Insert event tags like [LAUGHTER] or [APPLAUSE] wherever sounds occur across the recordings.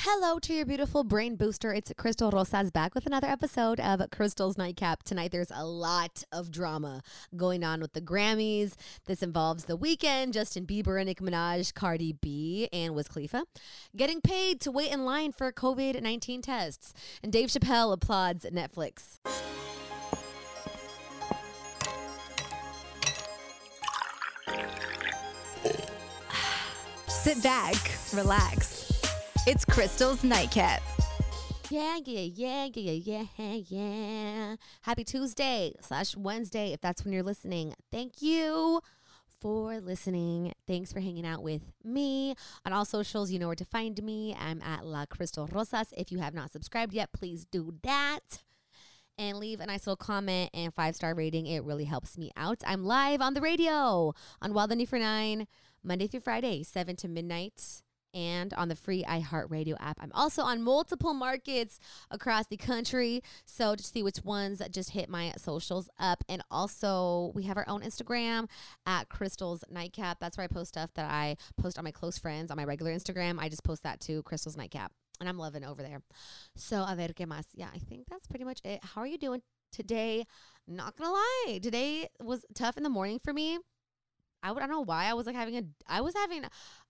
Hello to your beautiful brain booster. It's Crystal Rosas back with another episode of Crystal's Nightcap. Tonight there's a lot of drama going on with the Grammys. This involves The Weeknd, Justin Bieber, and Nicki Minaj, Cardi B, and Wiz Khalifa getting paid to wait in line for COVID 19 tests. And Dave Chappelle applauds Netflix. [SIGHS] Sit back, relax. It's Crystal's Nightcap. Yeah, yeah, yeah, yeah, yeah, yeah. Happy Tuesday slash Wednesday if that's when you're listening. Thank you for listening. Thanks for hanging out with me on all socials. You know where to find me. I'm at La Crystal Rosas. If you have not subscribed yet, please do that and leave a nice little comment and five star rating. It really helps me out. I'm live on the radio on Wild and for Nine, Monday through Friday, 7 to midnight and on the free iHeartRadio app. I'm also on multiple markets across the country. So to see which ones just hit my socials up. And also, we have our own Instagram at Crystal's Nightcap. That's where I post stuff that I post on my close friends on my regular Instagram. I just post that to Crystal's Nightcap. And I'm loving over there. So, a ver qué más. Yeah, I think that's pretty much it. How are you doing today? Not gonna lie, today was tough in the morning for me. I would I don't know why I was like having a I was having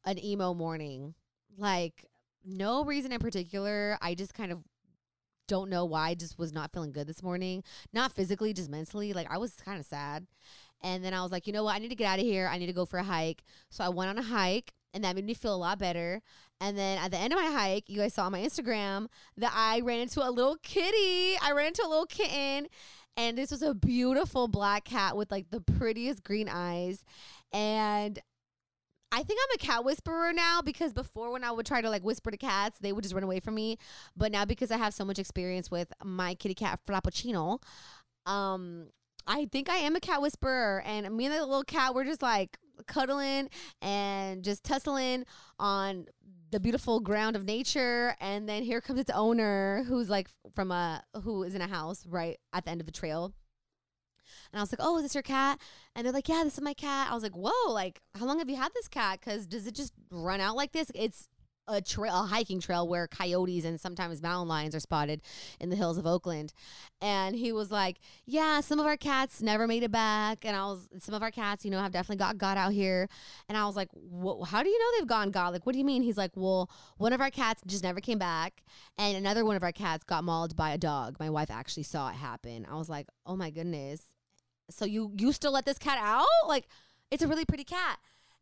an emo morning. Like no reason in particular. I just kind of don't know why I just was not feeling good this morning. Not physically, just mentally. Like I was kind of sad. And then I was like, you know what? I need to get out of here. I need to go for a hike. So I went on a hike and that made me feel a lot better. And then at the end of my hike, you guys saw on my Instagram that I ran into a little kitty. I ran into a little kitten and this was a beautiful black cat with like the prettiest green eyes. And I think I'm a cat whisperer now because before when I would try to like whisper to cats, they would just run away from me. But now because I have so much experience with my kitty cat Frappuccino, um, I think I am a cat whisperer. And me and the little cat, we're just like cuddling and just tussling on the beautiful ground of nature and then here comes its owner who's like from a who is in a house right at the end of the trail and I was like, "Oh, is this your cat?" And they're like, "Yeah, this is my cat." I was like, "Whoa! Like, how long have you had this cat? Because does it just run out like this? It's a trail, a hiking trail where coyotes and sometimes mountain lions are spotted in the hills of Oakland. And he was like, "Yeah, some of our cats never made it back, and I was some of our cats, you know, have definitely got got out here." And I was like, "How do you know they've gone God? Like, what do you mean?" He's like, "Well, one of our cats just never came back, and another one of our cats got mauled by a dog. My wife actually saw it happen." I was like, "Oh my goodness." So you you still let this cat out? Like, it's a really pretty cat.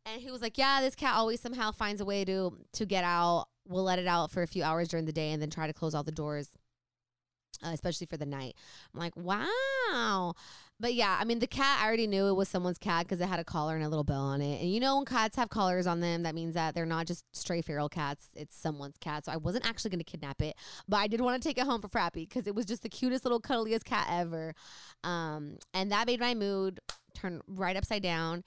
And he was like, "Yeah, this cat always somehow finds a way to to get out. We'll let it out for a few hours during the day and then try to close all the doors, uh, especially for the night." I'm like, "Wow." But yeah, I mean, the cat, I already knew it was someone's cat because it had a collar and a little bell on it. And you know, when cats have collars on them, that means that they're not just stray feral cats, it's someone's cat. So I wasn't actually going to kidnap it, but I did want to take it home for Frappy because it was just the cutest little cuddliest cat ever. Um, and that made my mood turn right upside down.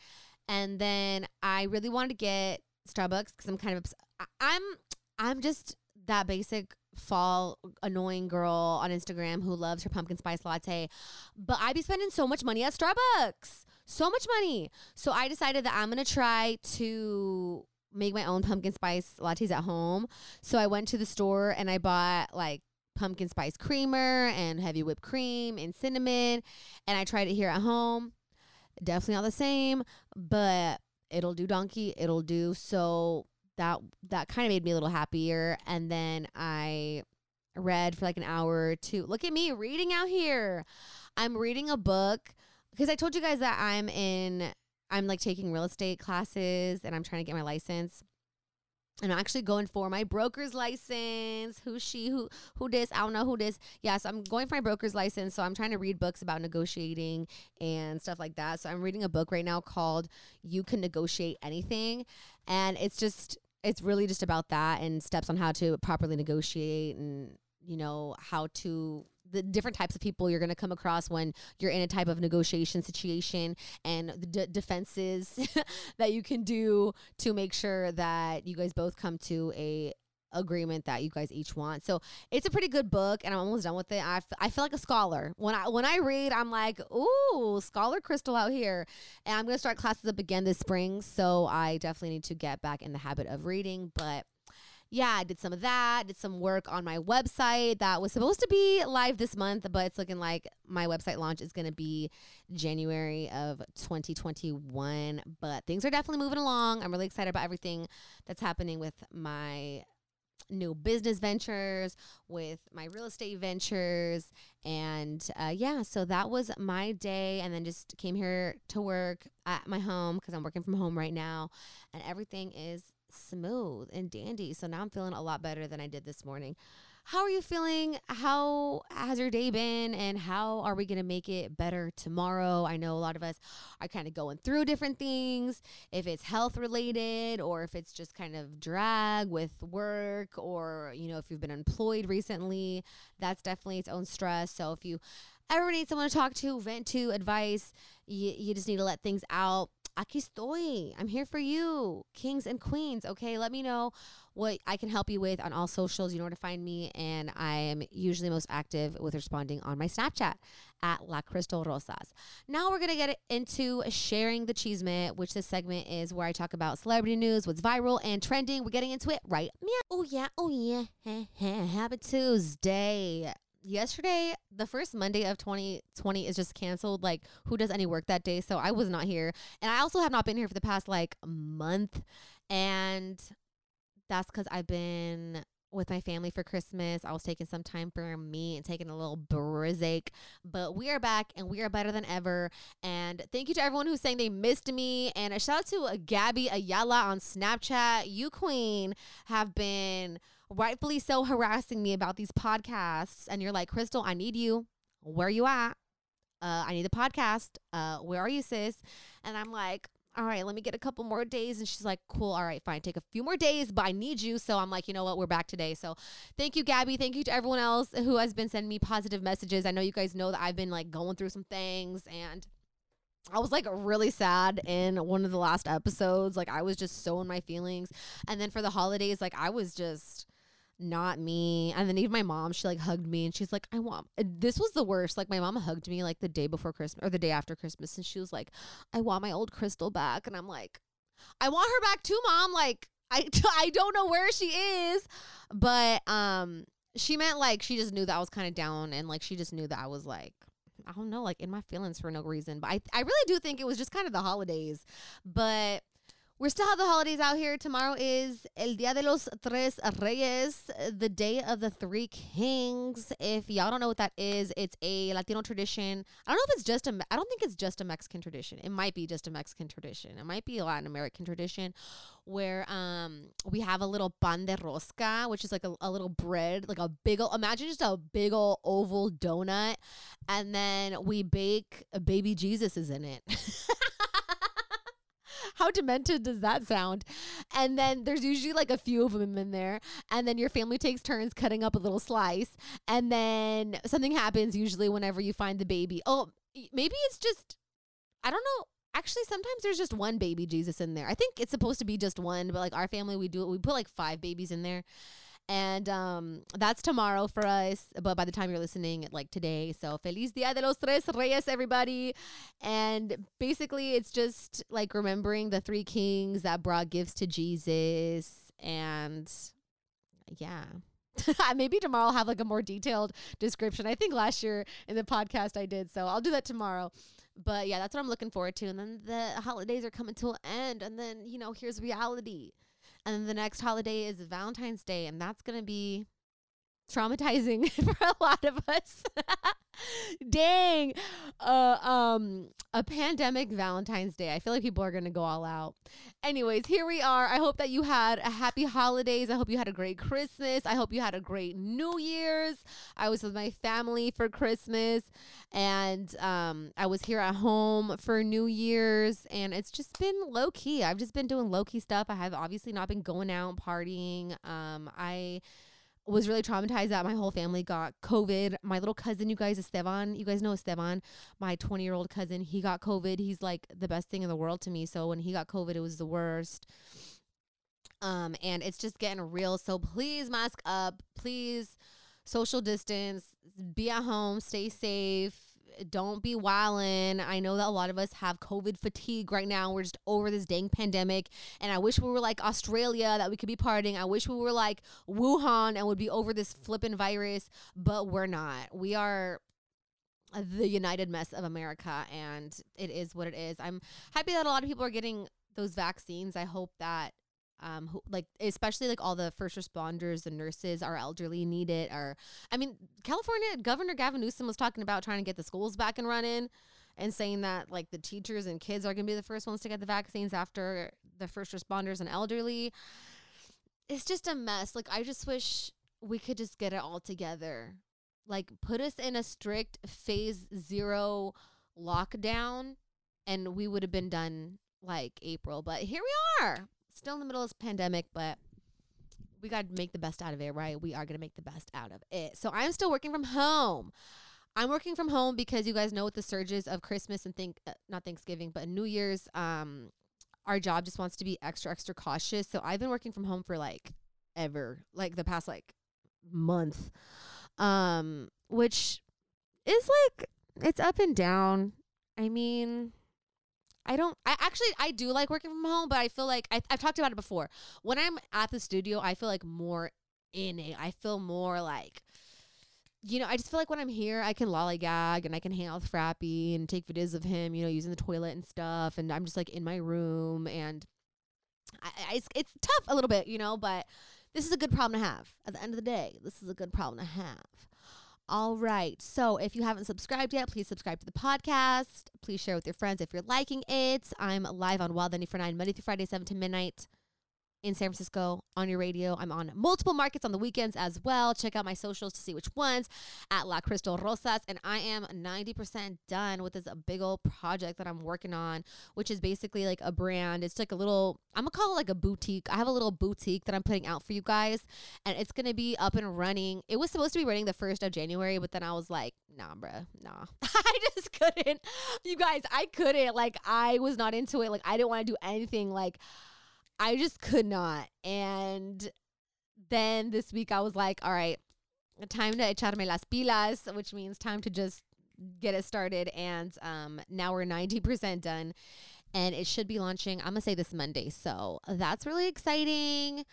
And then I really wanted to get Starbucks because I'm kind of, I'm, I'm just that basic fall annoying girl on Instagram who loves her pumpkin spice latte. But I be spending so much money at Starbucks. So much money. So I decided that I'm to try to make my own pumpkin spice lattes at home. So I went to the store and I bought like pumpkin spice creamer and heavy whipped cream and cinnamon and I tried it here at home. Definitely not the same, but it'll do donkey, it'll do. So. That that kind of made me a little happier. And then i read for like an hour or two. Look at me reading out here. I'm reading a book because i told you guys that i'm in i'm like taking real estate classes and i'm trying to get my license I'm actually going for my broker's license. Who she? Who who this? I don't know who this. Yes, yeah, so I'm going for my broker's license. So I'm trying to read books about negotiating and stuff like that. So I'm reading a book right now called "You Can Negotiate Anything," and it's just it's really just about that and steps on how to properly negotiate and you know how to the different types of people you're going to come across when you're in a type of negotiation situation and the d- defenses [LAUGHS] that you can do to make sure that you guys both come to a agreement that you guys each want. So it's a pretty good book, and I'm almost done with it. I, f- I feel like a scholar when I when I read. I'm like, ooh, scholar crystal out here, and I'm gonna start classes up again this spring. So I definitely need to get back in the habit of reading, but. Yeah, I did some of that. Did some work on my website that was supposed to be live this month, but it's looking like my website launch is going to be January of 2021. But things are definitely moving along. I'm really excited about everything that's happening with my new business ventures, with my real estate ventures. And uh, yeah, so that was my day. And then just came here to work at my home because I'm working from home right now. And everything is smooth and dandy. So now I'm feeling a lot better than I did this morning. How are you feeling? How has your day been? And how are we going to make it better tomorrow? I know a lot of us are kind of going through different things, if it's health related or if it's just kind of drag with work or, you know, if you've been employed recently, that's definitely its own stress. So if you ever need someone to talk to, vent to, advice, you, you just need to let things out aquí estoy. I'm here for you, kings and queens. Okay, let me know what I can help you with on all socials. You know where to find me, and I am usually most active with responding on my Snapchat at La Crystal Rosas. Now we're gonna get into sharing the cheesemate, which this segment is where I talk about celebrity news, what's viral and trending. We're getting into it right now. Oh yeah, oh yeah. [LAUGHS] Happy Tuesday yesterday, the first Monday of 2020 is just canceled. Like, who does any work that day? So I was not here. And I also have not been here for the past like month. And that's because I've been with my family for Christmas. I was taking some time for me and taking a little break. But we are back and we are better than ever. And thank you to everyone who's saying they missed me. And a shout out to uh, Gabby Ayala on Snapchat. You, Queen, have been rightfully so harassing me about these podcasts. And you're like, Crystal, I need you. Where are you at? Uh, I need the podcast. Uh, where are you, sis? And I'm like, all right, let me get a couple more days. And she's like, cool. All right, fine. Take a few more days, but I need you. So I'm like, you know what? We're back today. So thank you, Gabby. Thank you to everyone else who has been sending me positive messages. I know you guys know that I've been like going through some things and I was like really sad in one of the last episodes. Like I was just so in my feelings. And then for the holidays, like I was just not me. And then even my mom, she like hugged me and she's like, I want this was the worst. Like my mom hugged me like the day before Christmas or the day after Christmas and she was like, I want my old crystal back. And I'm like, I want her back too, mom. Like I [LAUGHS] I don't know where she is. But um she meant like she just knew that I was kind of down and like she just knew that I was like I don't know, like in my feelings for no reason. But I I really do think it was just kind of the holidays. But we still have the holidays out here. Tomorrow is El Dia de los Tres Reyes, the Day of the Three Kings. If y'all don't know what that is, it's a Latino tradition. I don't know if it's just a. I don't think it's just a Mexican tradition. It might be just a Mexican tradition. It might be a Latin American tradition, where um we have a little pan de rosca, which is like a, a little bread, like a big. ol- Imagine just a big old oval donut, and then we bake baby Jesus is in it. [LAUGHS] [LAUGHS] How demented does that sound? And then there's usually like a few of them in there. And then your family takes turns cutting up a little slice. And then something happens usually whenever you find the baby. Oh, maybe it's just, I don't know. Actually, sometimes there's just one baby Jesus in there. I think it's supposed to be just one, but like our family, we do it we put like five babies in there. And um, that's tomorrow for us. But by the time you're listening, like today. So Feliz Dia de los Tres Reyes, everybody. And basically, it's just like remembering the three kings that brought gifts to Jesus. And yeah. [LAUGHS] Maybe tomorrow I'll have like a more detailed description. I think last year in the podcast I did. So I'll do that tomorrow. But yeah, that's what I'm looking forward to. And then the holidays are coming to an end. And then, you know, here's reality. And then the next holiday is Valentine's Day, and that's gonna be traumatizing [LAUGHS] for a lot of us. [LAUGHS] Dang. Uh, um, a pandemic Valentine's Day. I feel like people are going to go all out. Anyways, here we are. I hope that you had a happy holidays. I hope you had a great Christmas. I hope you had a great New Year's. I was with my family for Christmas and um, I was here at home for New Year's and it's just been low key. I've just been doing low key stuff. I have obviously not been going out partying. Um, I was really traumatized that my whole family got COVID. My little cousin, you guys, Esteban, you guys know Esteban, my 20 year old cousin, he got COVID. He's like the best thing in the world to me. So when he got COVID, it was the worst. Um, and it's just getting real. So please mask up. Please social distance. Be at home. Stay safe don't be wildin'. I know that a lot of us have COVID fatigue right now. We're just over this dang pandemic. And I wish we were like Australia that we could be partying. I wish we were like Wuhan and would be over this flipping virus, but we're not. We are the united mess of America and it is what it is. I'm happy that a lot of people are getting those vaccines. I hope that um who, like especially like all the first responders the nurses our elderly need it or i mean california governor gavin newsom was talking about trying to get the schools back and running and saying that like the teachers and kids are going to be the first ones to get the vaccines after the first responders and elderly. It's just a mess. Like i just wish we could just get it all together. Like put us in a strict phase zero lockdown and we would have been done like april. But here we are still in the middle of this pandemic, but we got to make the best out of it, right? We are going to make the best out of it. So I'm still working from home. I'm working from home because you guys know with the surges of Christmas and think uh, not Thanksgiving, but New Year's, um, our job just wants to be extra extra cautious. So I've been working from home for like ever, like the past like month, um, which is like it's up and down. I mean, I don't. I actually I do like working from home, but I feel like I, I've talked about it before. When I'm at the studio, I feel like more in it. I feel more like you know, I just feel like when I'm here, I can lollygag and I can hang out with Frappy and take videos of him, you know, using the toilet and stuff. And I'm just like in my room and I, I, it's, it's tough a little bit, you know, but this is a good problem to have. At the end of the day, this is a good problem to have. All right. So if you haven't subscribed yet, please subscribe to the podcast. Please share with your friends if you're liking it. I'm live on Wild 94.9 Monday through Friday, 7 to midnight in San Francisco on your radio. I'm on multiple markets on the weekends as well. Check out my socials to see which ones at La Crystal Rosas. And I am 90% done with this big old project that I'm working on, which is basically like a brand. It's like a little, I'm gonna call it like a boutique. I have a little boutique that I'm putting out for you guys, and it's gonna be up and running. It was supposed to be running the first of January, but then I was like, nah, bruh, nah. [LAUGHS] I just couldn't. You guys, I couldn't. Like, I was not into it. Like, I didn't want to do anything. Like, I just could not. And then this week I was like, all right, time to echarme las pilas, which means time to just get it started. And um, now we're 90% done. And it should be launching, I'm going to say this Monday. So that's really exciting.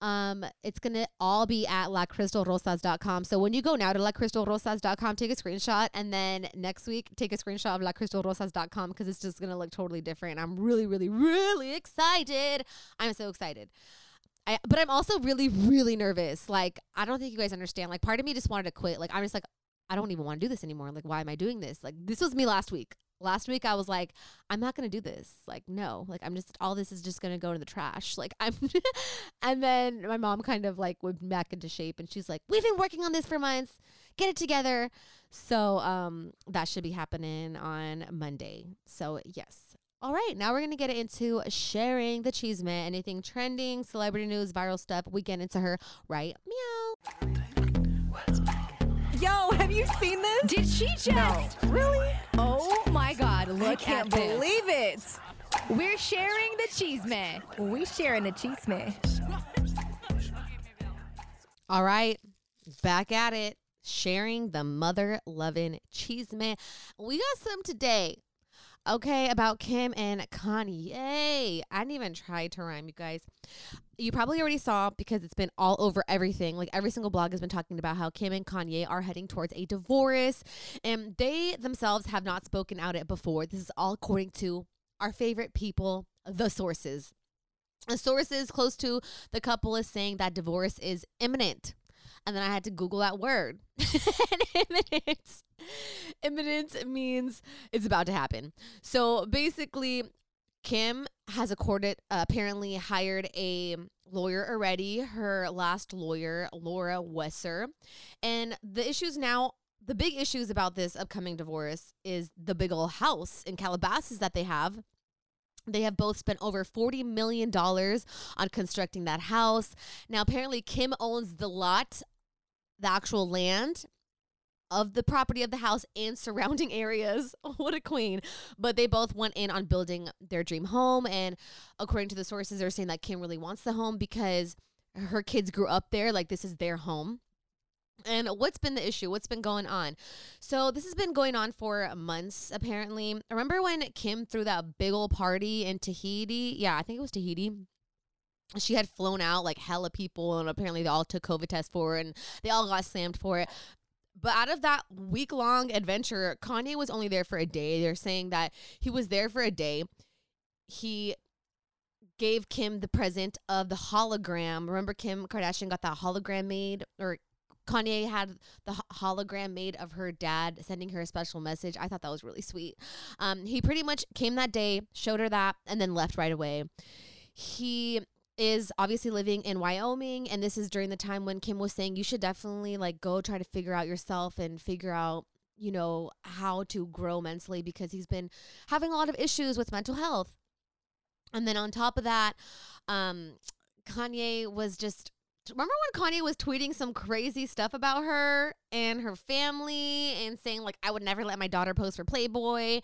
Um, it's gonna all be at lacrystalrosas.com. So when you go now to lacrystalrosas.com, take a screenshot, and then next week take a screenshot of lacrystalrosas.com because it's just gonna look totally different. I'm really, really, really excited. I'm so excited. I, but I'm also really, really nervous. Like, I don't think you guys understand. Like, part of me just wanted to quit. Like, I'm just like, I don't even want to do this anymore. Like, why am I doing this? Like, this was me last week last week I was like, I'm not gonna do this. Like, no, like I'm just all this is just gonna go to the trash. Like I'm [LAUGHS] and then my mom kind of like went back into shape and she's like, We've been working on this for months. Get it together. So um that should be happening on Monday. So yes. All right, now we're gonna get into sharing the cheese man. Anything trending, celebrity news, viral stuff. We get into her right meow. Yo, have you seen this? Did she just? No. Really? Oh my God! Look I can't at this. believe it. We're sharing the cheese man. We sharing the cheese man. All right, back at it. Sharing the mother loving cheese man. We got some today. Okay, about Kim and Kanye. I didn't even try to rhyme, you guys. You probably already saw because it's been all over everything. Like every single blog has been talking about how Kim and Kanye are heading towards a divorce, and they themselves have not spoken out it before. This is all according to our favorite people, the sources. The sources close to the couple is saying that divorce is imminent. And then I had to Google that word. [LAUGHS] and imminent. Means it's about to happen. So basically, Kim has accorded, uh, apparently hired a lawyer already, her last lawyer, Laura Wasser. And the issues now, the big issues about this upcoming divorce is the big old house in Calabasas that they have. They have both spent over $40 million on constructing that house. Now, apparently, Kim owns the lot, the actual land of the property of the house and surrounding [LAUGHS] areas. [LAUGHS] what a queen. But they both went in on building their dream home. And according to the sources, they're saying that Kim really wants the home because her kids grew up there. Like, this is their home. And what's been the issue? What's been going on? So this has been going on for months, apparently. I remember when Kim threw that big old party in Tahiti? Yeah, I think it was Tahiti. She had flown out like hella people, and apparently they all took COVID tests for it, and they all got slammed for it. But out of that week long adventure, Kanye was only there for a day. They're saying that he was there for a day. He gave Kim the present of the hologram. Remember, Kim Kardashian got that hologram made, or Kanye had the hologram made of her dad sending her a special message. I thought that was really sweet. Um, he pretty much came that day, showed her that, and then left right away. He is obviously living in Wyoming, and this is during the time when Kim was saying you should definitely like go try to figure out yourself and figure out you know how to grow mentally because he's been having a lot of issues with mental health. And then on top of that, um, Kanye was just remember when Kanye was tweeting some crazy stuff about her and her family and saying like I would never let my daughter post for Playboy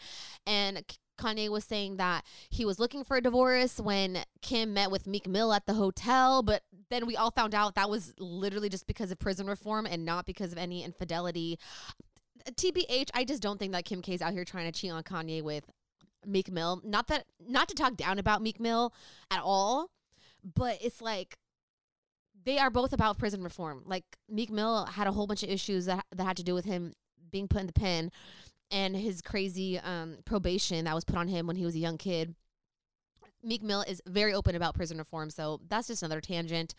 and Kanye was saying that he was looking for a divorce when Kim met with Meek Mill at the hotel, but then we all found out that was literally just because of prison reform and not because of any infidelity. TBH, I just don't think that Kim K's out here trying to cheat on Kanye with Meek Mill. Not that not to talk down about Meek Mill at all, but it's like they are both about prison reform. Like Meek Mill had a whole bunch of issues that that had to do with him being put in the pen and his crazy um, probation that was put on him when he was a young kid. Meek Mill is very open about prison reform, so that's just another tangent.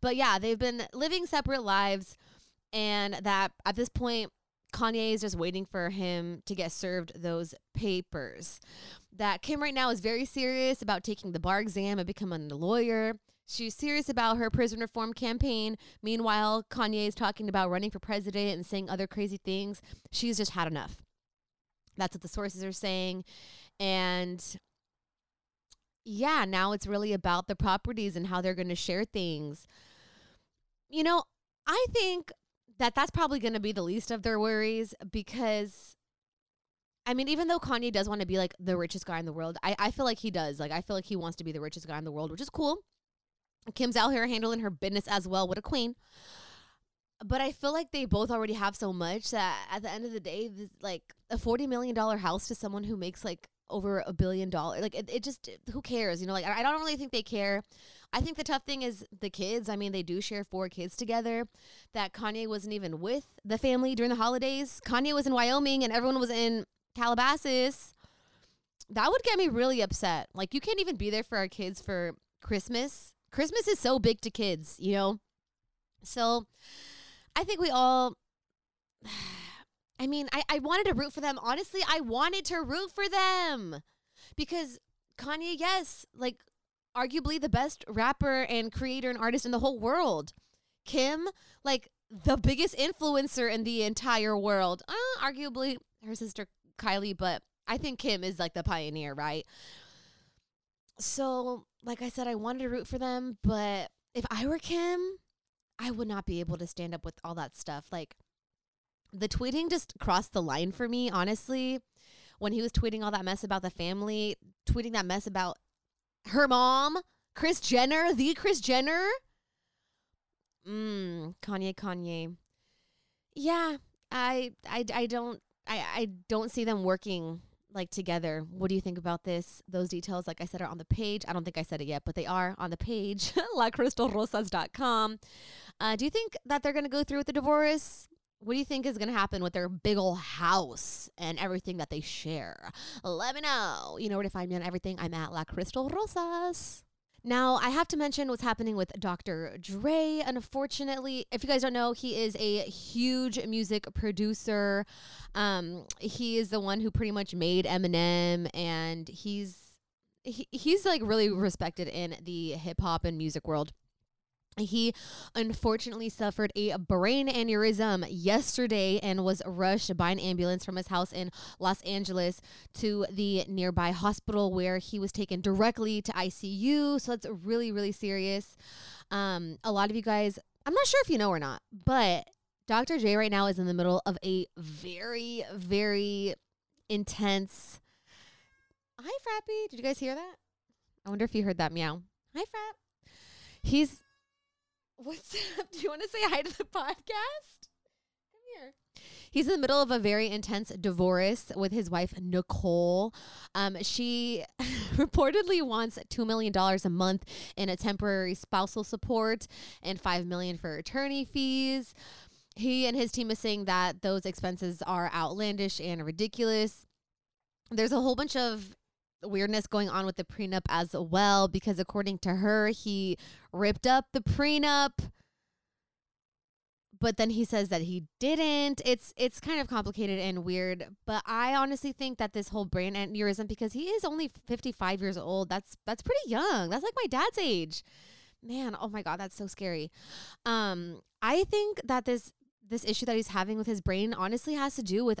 But yeah, they've been living separate lives, and that at this point, Kanye is just waiting for him to get served those papers. That Kim right now is very serious about taking the bar exam and becoming a lawyer. She's serious about her prison reform campaign. Meanwhile, Kanye is talking about running for president and saying other crazy things. She's just had enough. That's what the sources are saying. And yeah, now it's really about the properties and how they're going to share things. You know, I think that that's probably going to be the least of their worries because I mean, even though Kanye does want to be like the richest guy in the world, I, I feel like he does. Like, I feel like he wants to be the richest guy in the world, which is cool. Kim's out here handling her business as well. What a queen. But I feel like they both already have so much that at the end of the day, this, like a $40 million house to someone who makes like over a billion dollars, like it, it just, who cares? You know, like I, I don't really think they care. I think the tough thing is the kids. I mean, they do share four kids together. That Kanye wasn't even with the family during the holidays. Kanye was in Wyoming and everyone was in Calabasas. That would get me really upset. Like, you can't even be there for our kids for Christmas Christmas is so big to kids, you know? So I think we all, [SIGHS] I mean, I, I wanted to root for them. Honestly, I wanted to root for them because Kanye, yes, like arguably the best rapper and creator and artist in the whole world. Kim, like the biggest influencer in the entire world. Uh, arguably her sister Kylie, but I think Kim is like the pioneer, right? So, like I said, I wanted to root for them, but if I were Kim, I would not be able to stand up with all that stuff. Like, the tweeting just crossed the line for me, honestly. When he was tweeting all that mess about the family, tweeting that mess about her mom, Kris Jenner, the Kris Jenner. Mmm, Kanye, Kanye. Yeah, I, I, I don't, I, I don't see them working like together. What do you think about this? Those details, like I said, are on the page. I don't think I said it yet, but they are on the page, [LAUGHS] lacrystalrosas.com. Uh, do you think that they're going to go through with the divorce? What do you think is going to happen with their big old house and everything that they share? Let me know. You know where to find me on everything. I'm at La Crystal Rosas. Now, I have to mention what's happening with Dr. Dre. Unfortunately, if you guys don't know, he is a huge music producer. Um, he is the one who pretty much made Eminem, and he's he, he's like really respected in the hip hop and music world. He unfortunately suffered a brain aneurysm yesterday and was rushed by an ambulance from his house in Los Angeles to the nearby hospital where he was taken directly to ICU. So that's really, really serious. Um, a lot of you guys, I'm not sure if you know or not, but Dr. Dre right now is in the middle of a very, very intense. Hi, Frappy. Did you guys hear that? I wonder if you heard that meow. Hi, Frap. He's What's up? [LAUGHS] Do you want to say hi to the podcast? Come here. He's in the middle of a very intense divorce with his wife Nicole. Um, she [LAUGHS] reportedly wants two million dollars a month in a temporary spousal support and five million for attorney fees. He and his team is saying that those expenses are outlandish and ridiculous. There's a whole bunch of weirdness going on with the prenup as well because according to her he ripped up the prenup but then he says that he didn't. It's it's kind of complicated and weird but i honestly think that this whole brain aneurysm because he is only 55 years old that's that's pretty young. That's like my dad's age. Man oh my god that's so scary. Um i think that this this issue that he's having with his brain honestly has to do with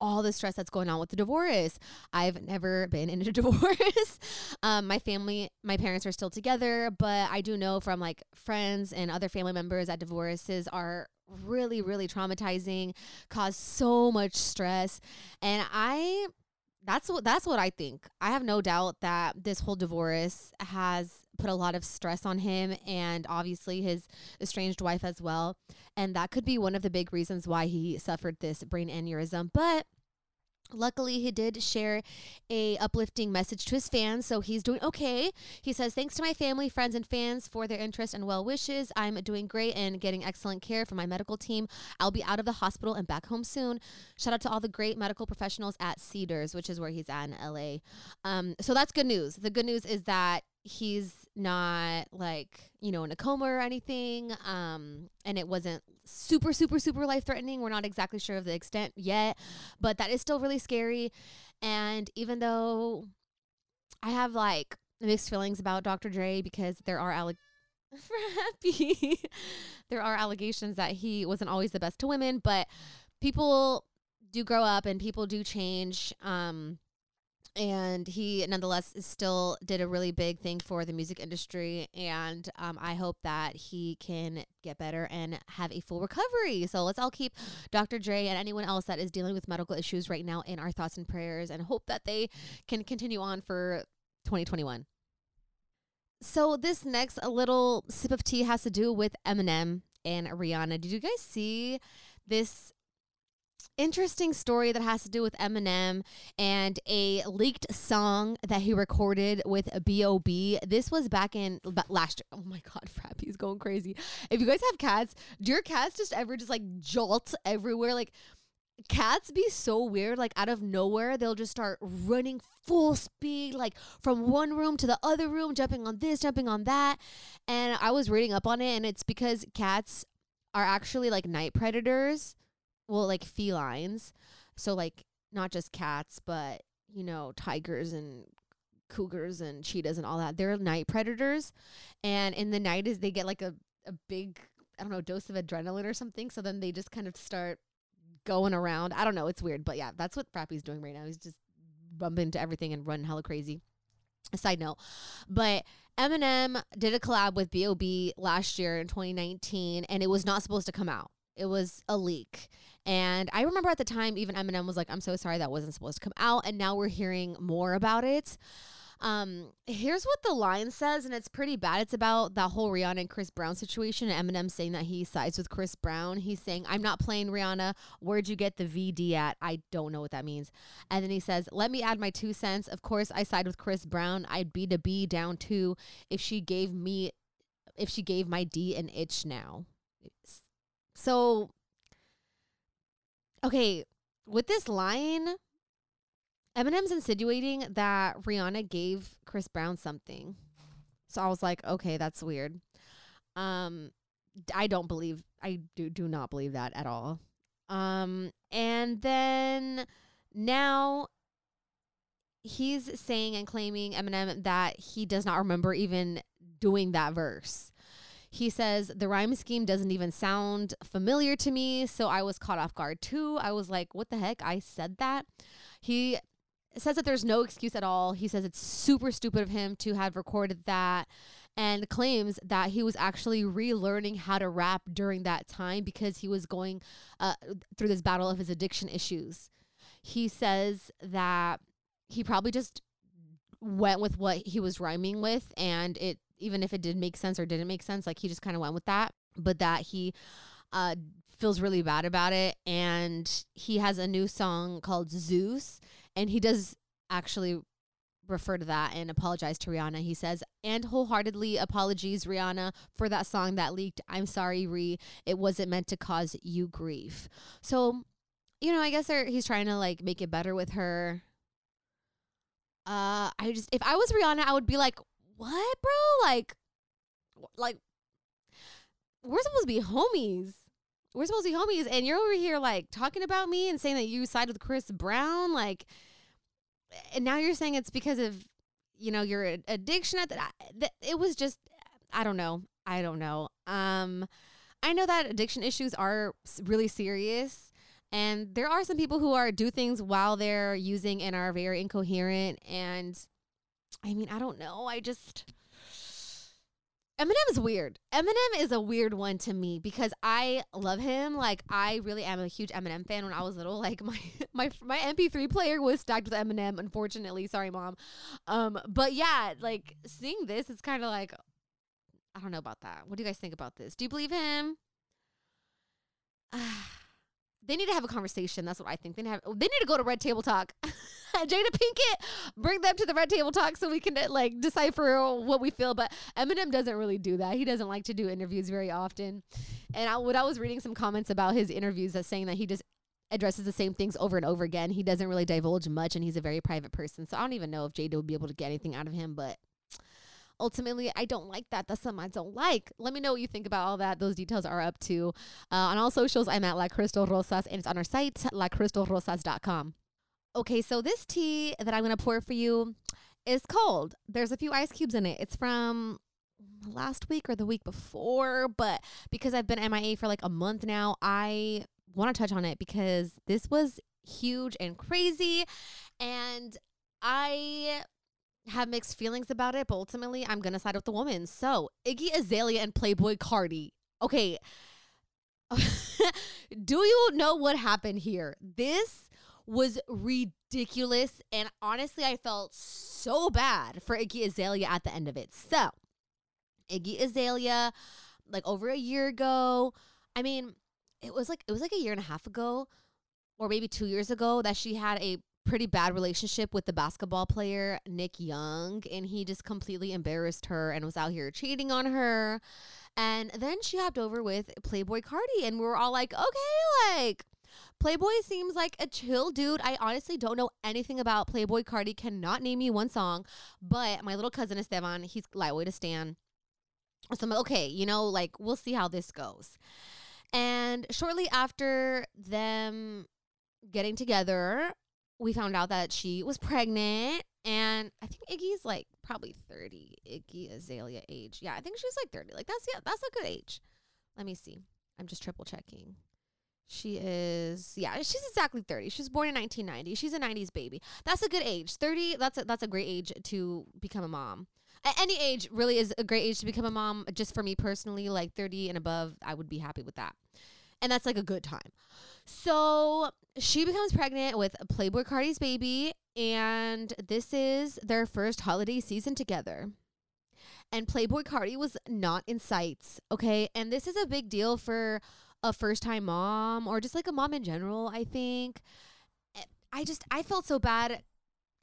All the stress that's going on with the divorce. I've never been in a [LAUGHS] divorce. um, my family, my parents are still together, but I do know from like friends and other family members that divorces are really, really traumatizing, cause so much stress. And I that's what that's what I think. I have no doubt that this whole divorce has put a lot of stress on him and obviously his estranged wife as well. And that could be one of the big reasons why he suffered this brain aneurysm. But Luckily, he did share a uplifting message to his fans, so he's doing okay. He says, "Thanks to my family, friends, and fans for their interest and well wishes. I'm doing great and getting excellent care from my medical team. I'll be out of the hospital and back home soon. Shout out to all the great medical professionals at Cedars, which is where he's at in LA. Um, so that's good news. The good news is that he's not like you know in a coma or anything um and it wasn't super super super life threatening we're not exactly sure of the extent yet but that is still really scary and even though i have like mixed feelings about dr dre because there are alleg- [LAUGHS] Frappy. there are allegations that he wasn't always the best to women but people do grow up and people do change um and he nonetheless still did a really big thing for the music industry and um, i hope that he can get better and have a full recovery. So let's all keep dr dre and anyone else that is dealing with medical issues right now in our thoughts and prayers and hope that they can continue on for 2021 so this next little sip of tea has to do with eminem and rihanna. Did you guys see this interesting story that has to do with Eminem and a leaked song that he recorded with B.O.B. This was back in last year. Oh my God, [LAUGHS] Frappy's going crazy. If you guys have cats, do your cats just ever just like jolt everywhere? Like, cats be so weird like out of nowhere they'll just start running full speed like from one room to the other room jumping on this jumping on that and i was reading up on it and it's because cats are actually like night predators well, like felines. So like not just cats, but you know, tigers and cougars and cheetahs and all that. They're night predators. And in the night is they get like a, a big I don't know, dose of adrenaline or something. So then they just kind of start going around. I don't know, it's weird. But yeah, that's what Frappy's doing right now. He's just bumping into everything and running hella crazy. Side note. But Eminem did a collab with B.O.B. last year in 2019, and it was not supposed to come out. It was a leak. And I remember at the time, even Eminem was like, I'm so sorry that wasn't supposed to come out. And now we're hearing more about it. Um, here's what the line says, and it's pretty bad. It's about that whole Rihanna and Chris Brown situation. Eminem saying that he sides with Chris Brown. He's saying, "I'm not playing Rihanna. Where'd you get the VD at? I don't know what that means." And then he says, "Let me add my two cents. Of course, I side with Chris Brown. I'd be to be down too if she gave me, if she gave my D an itch now." So, okay, with this line. Eminem's insinuating that Rihanna gave Chris Brown something. So I was like, okay, that's weird. Um I don't believe I do do not believe that at all. Um and then now he's saying and claiming Eminem that he does not remember even doing that verse. He says the rhyme scheme doesn't even sound familiar to me, so I was caught off guard too. I was like, what the heck? I said that. He says that there's no excuse at all. He says it's super stupid of him to have recorded that and claims that he was actually relearning how to rap during that time because he was going uh, through this battle of his addiction issues. He says that he probably just went with what he was rhyming with and it even if it did make sense or didn't make sense like he just kind of went with that but that he uh, feels really bad about it and he has a new song called Zeus and he does actually refer to that and apologize to Rihanna. He says, and wholeheartedly apologies, Rihanna, for that song that leaked. I'm sorry, Ree. It wasn't meant to cause you grief. So, you know, I guess he's trying to like make it better with her. Uh, I just, if I was Rihanna, I would be like, what, bro? Like, like, we're supposed to be homies. We're supposed to be homies, and you're over here like talking about me and saying that you side with Chris Brown. Like, and now you're saying it's because of you know your addiction at that it was just i don't know i don't know um i know that addiction issues are really serious and there are some people who are do things while they're using and are very incoherent and i mean i don't know i just Eminem is weird. Eminem is a weird one to me because I love him. Like I really am a huge Eminem fan. When I was little, like [LAUGHS] my my my MP3 player was stacked with Eminem. Unfortunately, sorry, mom. Um, but yeah, like seeing this, it's kind of like I don't know about that. What do you guys think about this? Do you believe him? [SIGHS] they need to have a conversation. That's what I think. They need to, have, they need to go to Red Table Talk. [LAUGHS] Jada Pinkett, bring them to the Red Table Talk so we can like decipher what we feel. But Eminem doesn't really do that. He doesn't like to do interviews very often. And I, when I was reading some comments about his interviews, that saying that he just addresses the same things over and over again. He doesn't really divulge much, and he's a very private person. So I don't even know if Jada would be able to get anything out of him. But ultimately I don't like that. That's something I don't like. Let me know what you think about all that. Those details are up to uh, on all socials. I'm at La Crystal Rosas and it's on our site, lacrystalrosas.com. Okay, so this tea that I'm going to pour for you is cold. There's a few ice cubes in it. It's from last week or the week before, but because I've been MIA for like a month now, I want to touch on it because this was huge and crazy. And I have mixed feelings about it, but ultimately I'm gonna side with the woman. So Iggy Azalea and Playboy Carti. Okay. [LAUGHS] Do you know what happened here? This was ridiculous. And honestly, I felt so bad for Iggy Azalea at the end of it. So, Iggy Azalea, like over a year ago, I mean, it was like it was like a year and a half ago, or maybe two years ago, that she had a pretty bad relationship with the basketball player Nick Young, and he just completely embarrassed her and was out here cheating on her. And then she hopped over with Playboy Carti, and we were all like, okay, like. Playboy seems like a chill dude. I honestly don't know anything about Playboy Carti. Cannot name me one song, but my little cousin Esteban, he's lightweight to stand. So I'm like, okay, you know, like we'll see how this goes. And shortly after them getting together, we found out that she was pregnant and I think Iggy's like probably 30. Iggy Azalea age. Yeah, I think she's like 30. Like that's yeah, that's a good age. Let me see. I'm just triple checking. She is yeah, she's exactly 30. She was born in 1990. She's a 90s baby. That's a good age. 30, that's a, that's a great age to become a mom. At any age really is a great age to become a mom. Just for me personally, like 30 and above, I would be happy with that. and that's like a good time. So she becomes pregnant with Playboy Carti's baby, and this is their first holiday season together. And Playboy Carti was not in sight, okay? And this is a big deal for a first time mom or just like a mom in general, I think. Eh, I just, I felt so bad.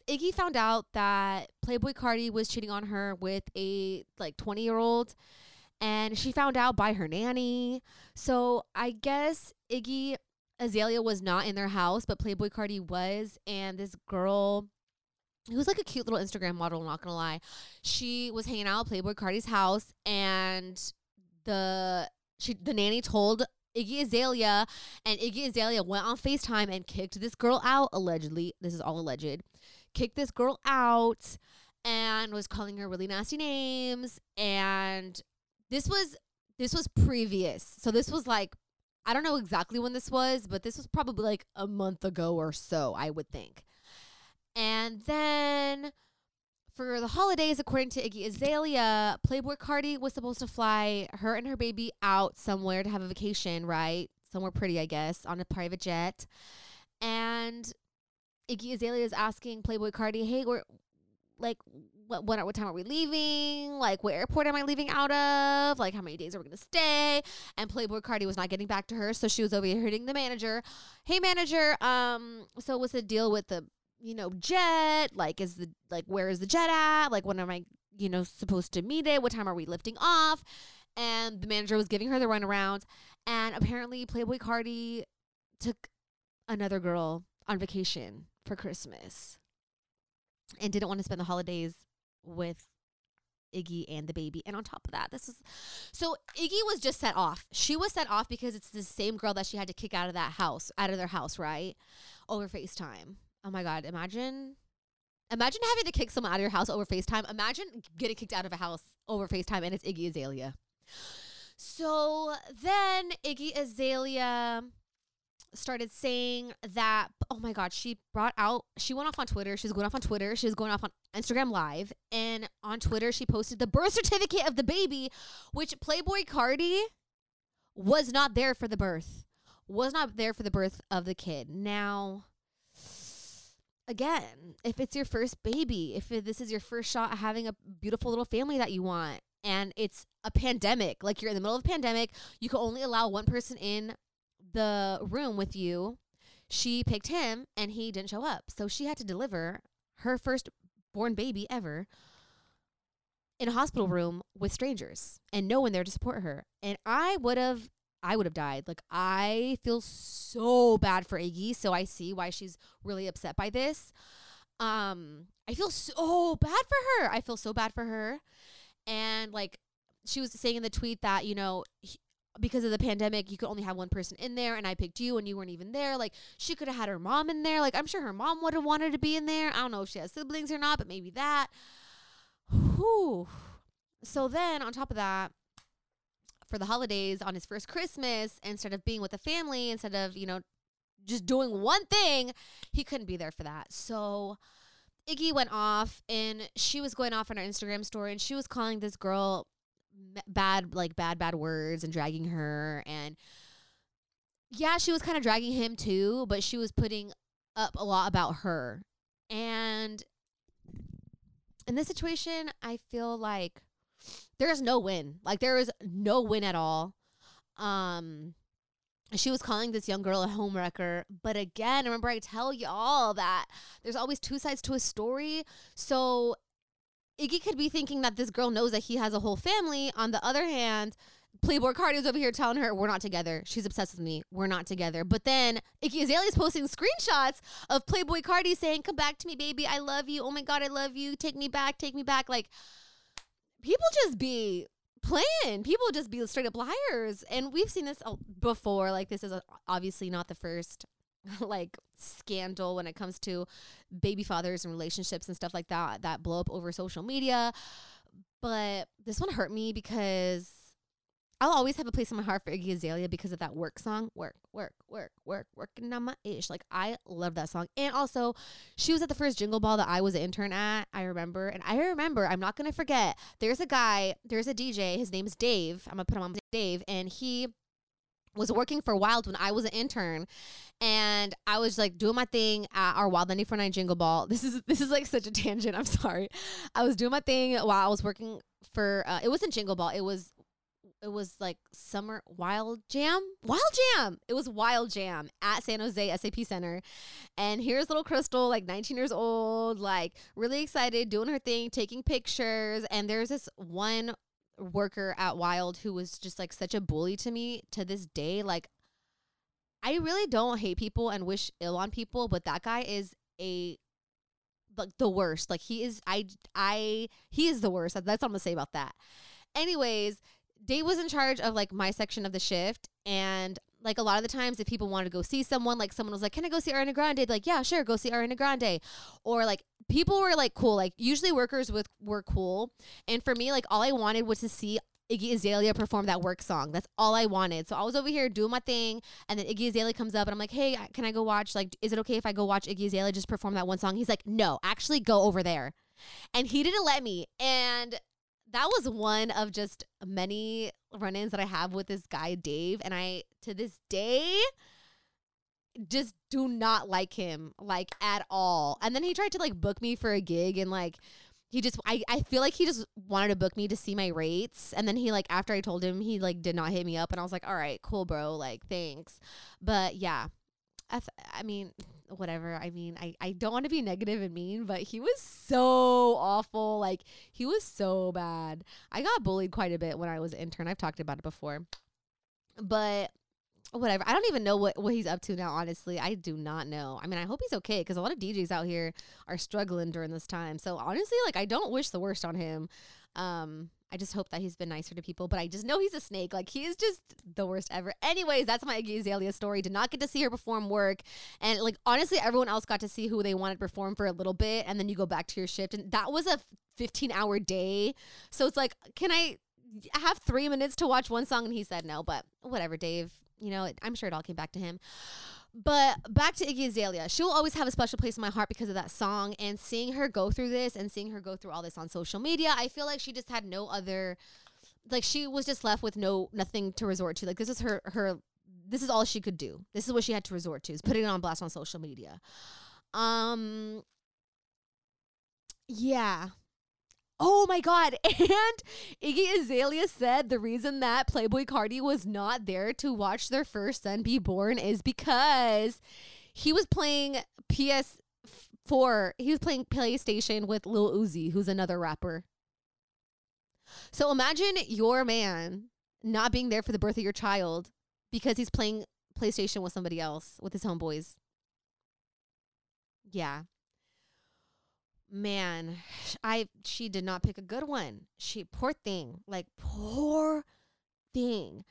Iggy found out that Playboy Carti was cheating on her with a like 20 year old and she found out by her nanny. So I guess Iggy Azalea was not in their house, but Playboy Carti was. And this girl, who was like a cute little Instagram model, not gonna lie, she was hanging out at Playboy Carti's house, and the she the nanny told Iggy Azalea, and Iggy Azalea went on FaceTime and kicked this girl out, allegedly. This is all alleged. Kicked this girl out and was calling her really nasty names. And this was this was previous. So this was like I don't know exactly when this was, but this was probably like a month ago or so, I would think. And then for the holidays, according to Iggy Azalea, Playboy Carti was supposed to fly her and her baby out somewhere to have a vacation, right? Somewhere pretty, I guess, on a private jet. And Iggy Azalea is asking Playboy Carti, "Hey, we're like, what what what time are we leaving? Like, what airport am I leaving out of? Like, how many days are we gonna stay?" And Playboy Carti was not getting back to her, so she was over here hitting the manager. Hey, manager, um, so what's the deal with the you know jet? Like, is the like where is the jet at? Like, when am I you know supposed to meet it? What time are we lifting off? And the manager was giving her the runaround, and apparently Playboy Carti took another girl on vacation for Christmas and didn't want to spend the holidays with Iggy and the baby. And on top of that, this is so Iggy was just set off. She was set off because it's the same girl that she had to kick out of that house, out of their house, right? Over FaceTime. Oh my God. Imagine imagine having to kick someone out of your house over FaceTime. Imagine getting kicked out of a house over FaceTime and it's Iggy Azalea. So then Iggy Azalea started saying that oh my god she brought out she went off on twitter she was going off on twitter she was going off on instagram live and on twitter she posted the birth certificate of the baby which playboy carti was not there for the birth was not there for the birth of the kid. Now again if it's your first baby if this is your first shot at having a beautiful little family that you want and it's a pandemic like you're in the middle of a pandemic you can only allow one person in the room with you, she picked him and he didn't show up. So she had to deliver her first born baby ever in a hospital room with strangers and no one there to support her. And I would have I would have died. Like I feel so bad for Iggy, so I see why she's really upset by this. Um I feel so bad for her. I feel so bad for her. And like she was saying in the tweet that, you know, he, because of the pandemic, you could only have one person in there, and I picked you, and you weren't even there. Like, she could have had her mom in there. Like, I'm sure her mom would have wanted to be in there. I don't know if she has siblings or not, but maybe that. Whew. So then, on top of that, for the holidays, on his first Christmas, instead of being with the family, instead of, you know, just doing one thing, he couldn't be there for that. So Iggy went off, and she was going off on her Instagram story, and she was calling this girl bad like bad bad words and dragging her and yeah she was kind of dragging him too but she was putting up a lot about her. And in this situation i feel like there's no win. Like there is no win at all. Um she was calling this young girl a homewrecker but again remember i tell y'all that there's always two sides to a story. So Iggy could be thinking that this girl knows that he has a whole family. On the other hand, Playboy Carti is over here telling her, We're not together. She's obsessed with me. We're not together. But then Iggy Azalea is posting screenshots of Playboy Carti saying, Come back to me, baby. I love you. Oh my God, I love you. Take me back. Take me back. Like, people just be playing. People just be straight up liars. And we've seen this uh, before. Like, this is uh, obviously not the first [LAUGHS] like scandal when it comes to baby fathers and relationships and stuff like that that blow up over social media. But this one hurt me because I'll always have a place in my heart for Iggy Azalea because of that work song. Work, work, work, work, working on my ish. Like I love that song. And also, she was at the first Jingle Ball that I was an intern at. I remember, and I remember. I'm not gonna forget. There's a guy. There's a DJ. His name is Dave. I'm gonna put him on Dave, and he was working for Wild when I was an intern, and I was like doing my thing at our Wild 949 Jingle Ball. [LAUGHS] This is this is like such a tangent. I'm sorry. I was doing my thing while I was working for. Uh, it wasn't Jingle Ball. It was it was like summer wild jam wild jam it was wild jam at san jose sap center and here's little crystal like 19 years old like really excited doing her thing taking pictures and there's this one worker at wild who was just like such a bully to me to this day like i really don't hate people and wish ill on people but that guy is a like the worst. Like he is i i he is the worst. That's what i'm gonna say about that. Anyways Dave was in charge of like my section of the shift and like a lot of the times if people wanted to go see someone like someone was like can i go see ariana grande They'd like yeah sure go see ariana grande or like people were like cool like usually workers with were cool and for me like all i wanted was to see Iggy Azalea perform that work song. That's all I wanted. So I was over here doing my thing, and then Iggy Azalea comes up, and I'm like, "Hey, can I go watch? Like, is it okay if I go watch Iggy Azalea just perform that one song?" He's like, "No, actually, go over there," and he didn't let me. And that was one of just many run-ins that I have with this guy Dave, and I to this day just do not like him like at all. And then he tried to like book me for a gig and like he just I, I feel like he just wanted to book me to see my rates and then he like after I told him he like did not hit me up and I was like all right cool bro like thanks but yeah I, mean whatever I mean I, I don't want to be negative and mean but he was so awful like he was so bad I got bullied quite a bit when I was intern I've talked about it before but whatever. I don't even know what, what he's up to now, honestly. I do not know. I mean, I hope he's okay because a lot of DJs out here are struggling during this time. So honestly, like I don't wish the worst on him. Um, I just hope that he's been nicer to people, but I just know he's a snake. Like he is just the worst ever. Anyways, that's my Iggy Azalea story. Did not get to see her perform work, and like honestly, everyone else got to see who they wanted perform for a little bit, and then you go back to your shift, and that was a 15 hour day. So it's like, can I have three minutes to watch one song? And he said no, but whatever, Dave you know, I'm sure it all came back to him. But back to Iggy Azalea. She'll always have a special place in my heart because of that song. And seeing her go through this and seeing her go through all this on social media, I feel like she just had no other like she was just left with no nothing to resort to. Like this is her her this is all she could do. This is what she had to resort to is putting it on blast on social media. Um yeah. Oh my God. [LAUGHS] And Iggy Azalea said the reason that Playboy Carti was not there to watch their first son be born is because he was playing PS4. He was playing PlayStation with Lil Uzi, who's another rapper. So imagine your man not being there for the birth of your child because he's playing PlayStation with somebody else, with his homeboys. Yeah man, I she did not pick a good one. She poor thing, like poor thing.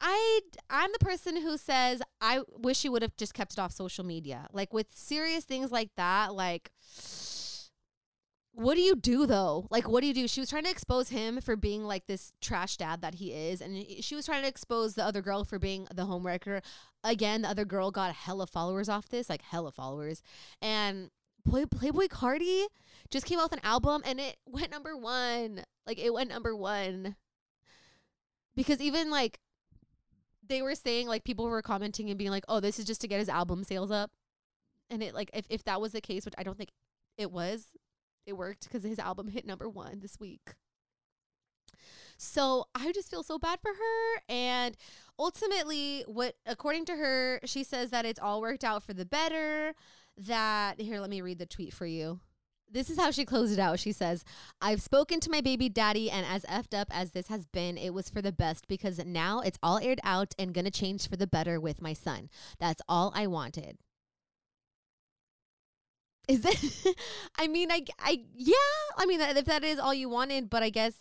I I'm the person who says I wish she would have just kept it off social media. Like with serious things like that, like what do you do though? Like what do you do? She was trying to expose him for being like this trash dad that he is and she was trying to expose the other girl for being the homewrecker. Again, the other girl got hella followers off this, like hella followers. And Play- Playboy Carti just came out with an album and it went number one. Like it went number one. Because even like they were saying like people were commenting and being like, "Oh, this is just to get his album sales up." And it like if if that was the case, which I don't think it was, it worked because his album hit number 1 this week. So I just feel so bad for her. And ultimately, what, according to her, she says that it's all worked out for the better that here let me read the tweet for you this is how she closed it out. She says, I've spoken to my baby daddy, and as effed up as this has been, it was for the best because now it's all aired out and gonna change for the better with my son. That's all I wanted. Is that, [LAUGHS] I mean, I, I, yeah, I mean, if that is all you wanted, but I guess,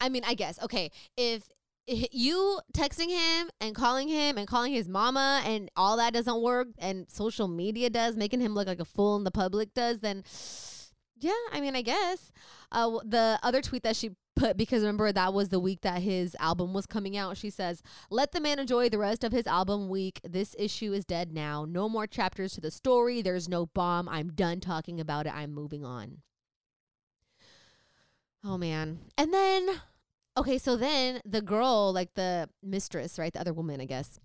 I mean, I guess, okay, if you texting him and calling him and calling his mama and all that doesn't work and social media does making him look like a fool in the public does then yeah i mean i guess. Uh, the other tweet that she put because remember that was the week that his album was coming out she says let the man enjoy the rest of his album week. This issue is dead now. No more chapters to the story. There's no bomb. I'm done talking about it. I'm moving on. Oh man. And then okay, so then the girl, like the mistress, right? The other woman, I guess.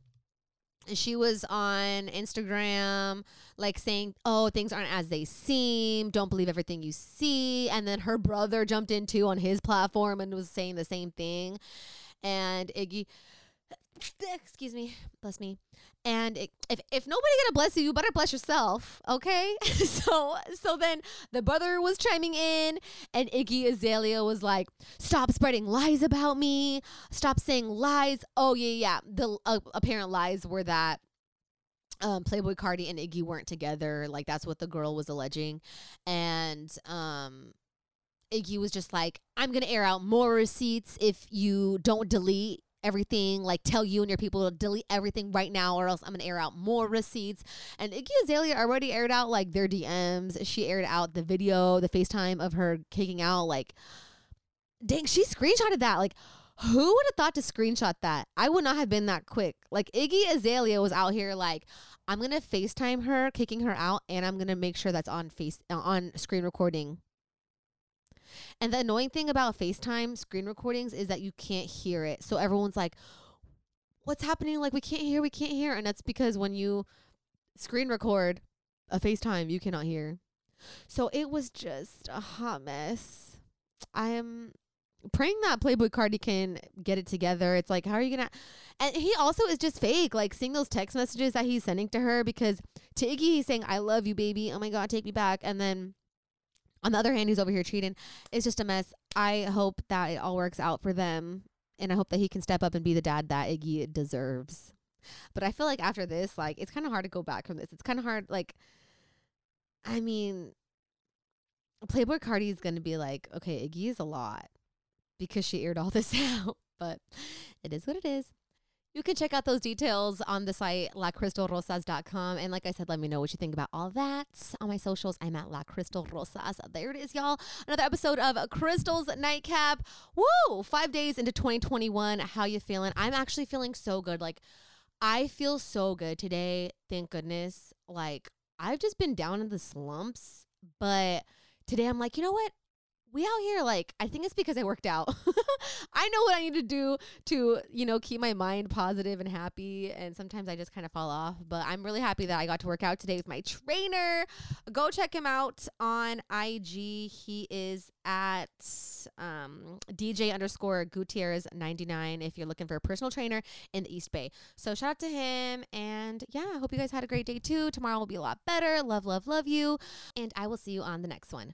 She was on Instagram, like saying, Oh, things aren't as they seem. Don't believe everything you see. And then her brother jumped into on his platform and was saying the same thing. And Iggy, [COUGHS] excuse me, bless me. And it, if if nobody gonna bless you, you better bless yourself, okay? [LAUGHS] so so then the brother was chiming in, and Iggy Azalea was like, "Stop spreading lies about me. Stop saying lies." Oh yeah, yeah. The uh, apparent lies were that um, Playboy Carti and Iggy weren't together. Like that's what the girl was alleging, and um, Iggy was just like, "I'm gonna air out more receipts if you don't delete." Everything, like tell you and your people to delete everything right now, or else I'm gonna air out more receipts. And Iggy Azalea already aired out like their DMs. She aired out the video, the FaceTime of her kicking out. Like, dang, she screenshotted that. Like, who would have thought to screenshot that? I would not have been that quick. Like Iggy Azalea was out here like, I'm gonna FaceTime her, kicking her out, and I'm gonna make sure that's on face uh, on screen recording and the annoying thing about FaceTime screen recordings is that you can't hear it. So everyone's like, what's happening? Like, we can't hear, we can't hear. And that's because when you screen record a FaceTime, you cannot hear. So it was just a hot mess. I am praying that Playboy Carti can get it together. It's like, how are you gonna? And he also is just fake. Like seeing those text messages that he's sending to her because to Iggy he's saying, "I love you, baby. Oh my god, take me back." And then on the other hand, he's over here cheating. It's just a mess. I hope that it all works out for them. And I hope that he can step up and be the dad that Iggy deserves. But I feel like after this, like, it's kind of hard to go back from this. It's kind of hard, like, I mean, Playboy Carti is going to be like, okay, Iggy is a lot because she aired all [LAUGHS] this out. But it is what it is. You can check out those details on the site, lacrystalrosas.com. And like I said, let me know what you think about all that on my socials. I'm at La Crystal Rosas. There it is, y'all. Another episode of Crystal's Nightcap. Woo! Five days into 2021. How you feeling? I'm actually feeling so good. Like, I feel so good today. Thank goodness. Like, I've just been down in the slumps, but today I'm like, you know what? We out here like I think it's because I worked out. [LAUGHS] I know what I need to do to, you know, keep my mind positive and happy and sometimes I just kind of fall off, but I'm really happy that I got to work out today with my trainer. Go check him out on IG. He is at um, DJ underscore Gutierrez 99 if you're looking for a personal trainer in the East Bay. So shout out to him and yeah, I hope you guys had a great day too. Tomorrow will be a lot better. Love, love, love you. And I will see you on the next one.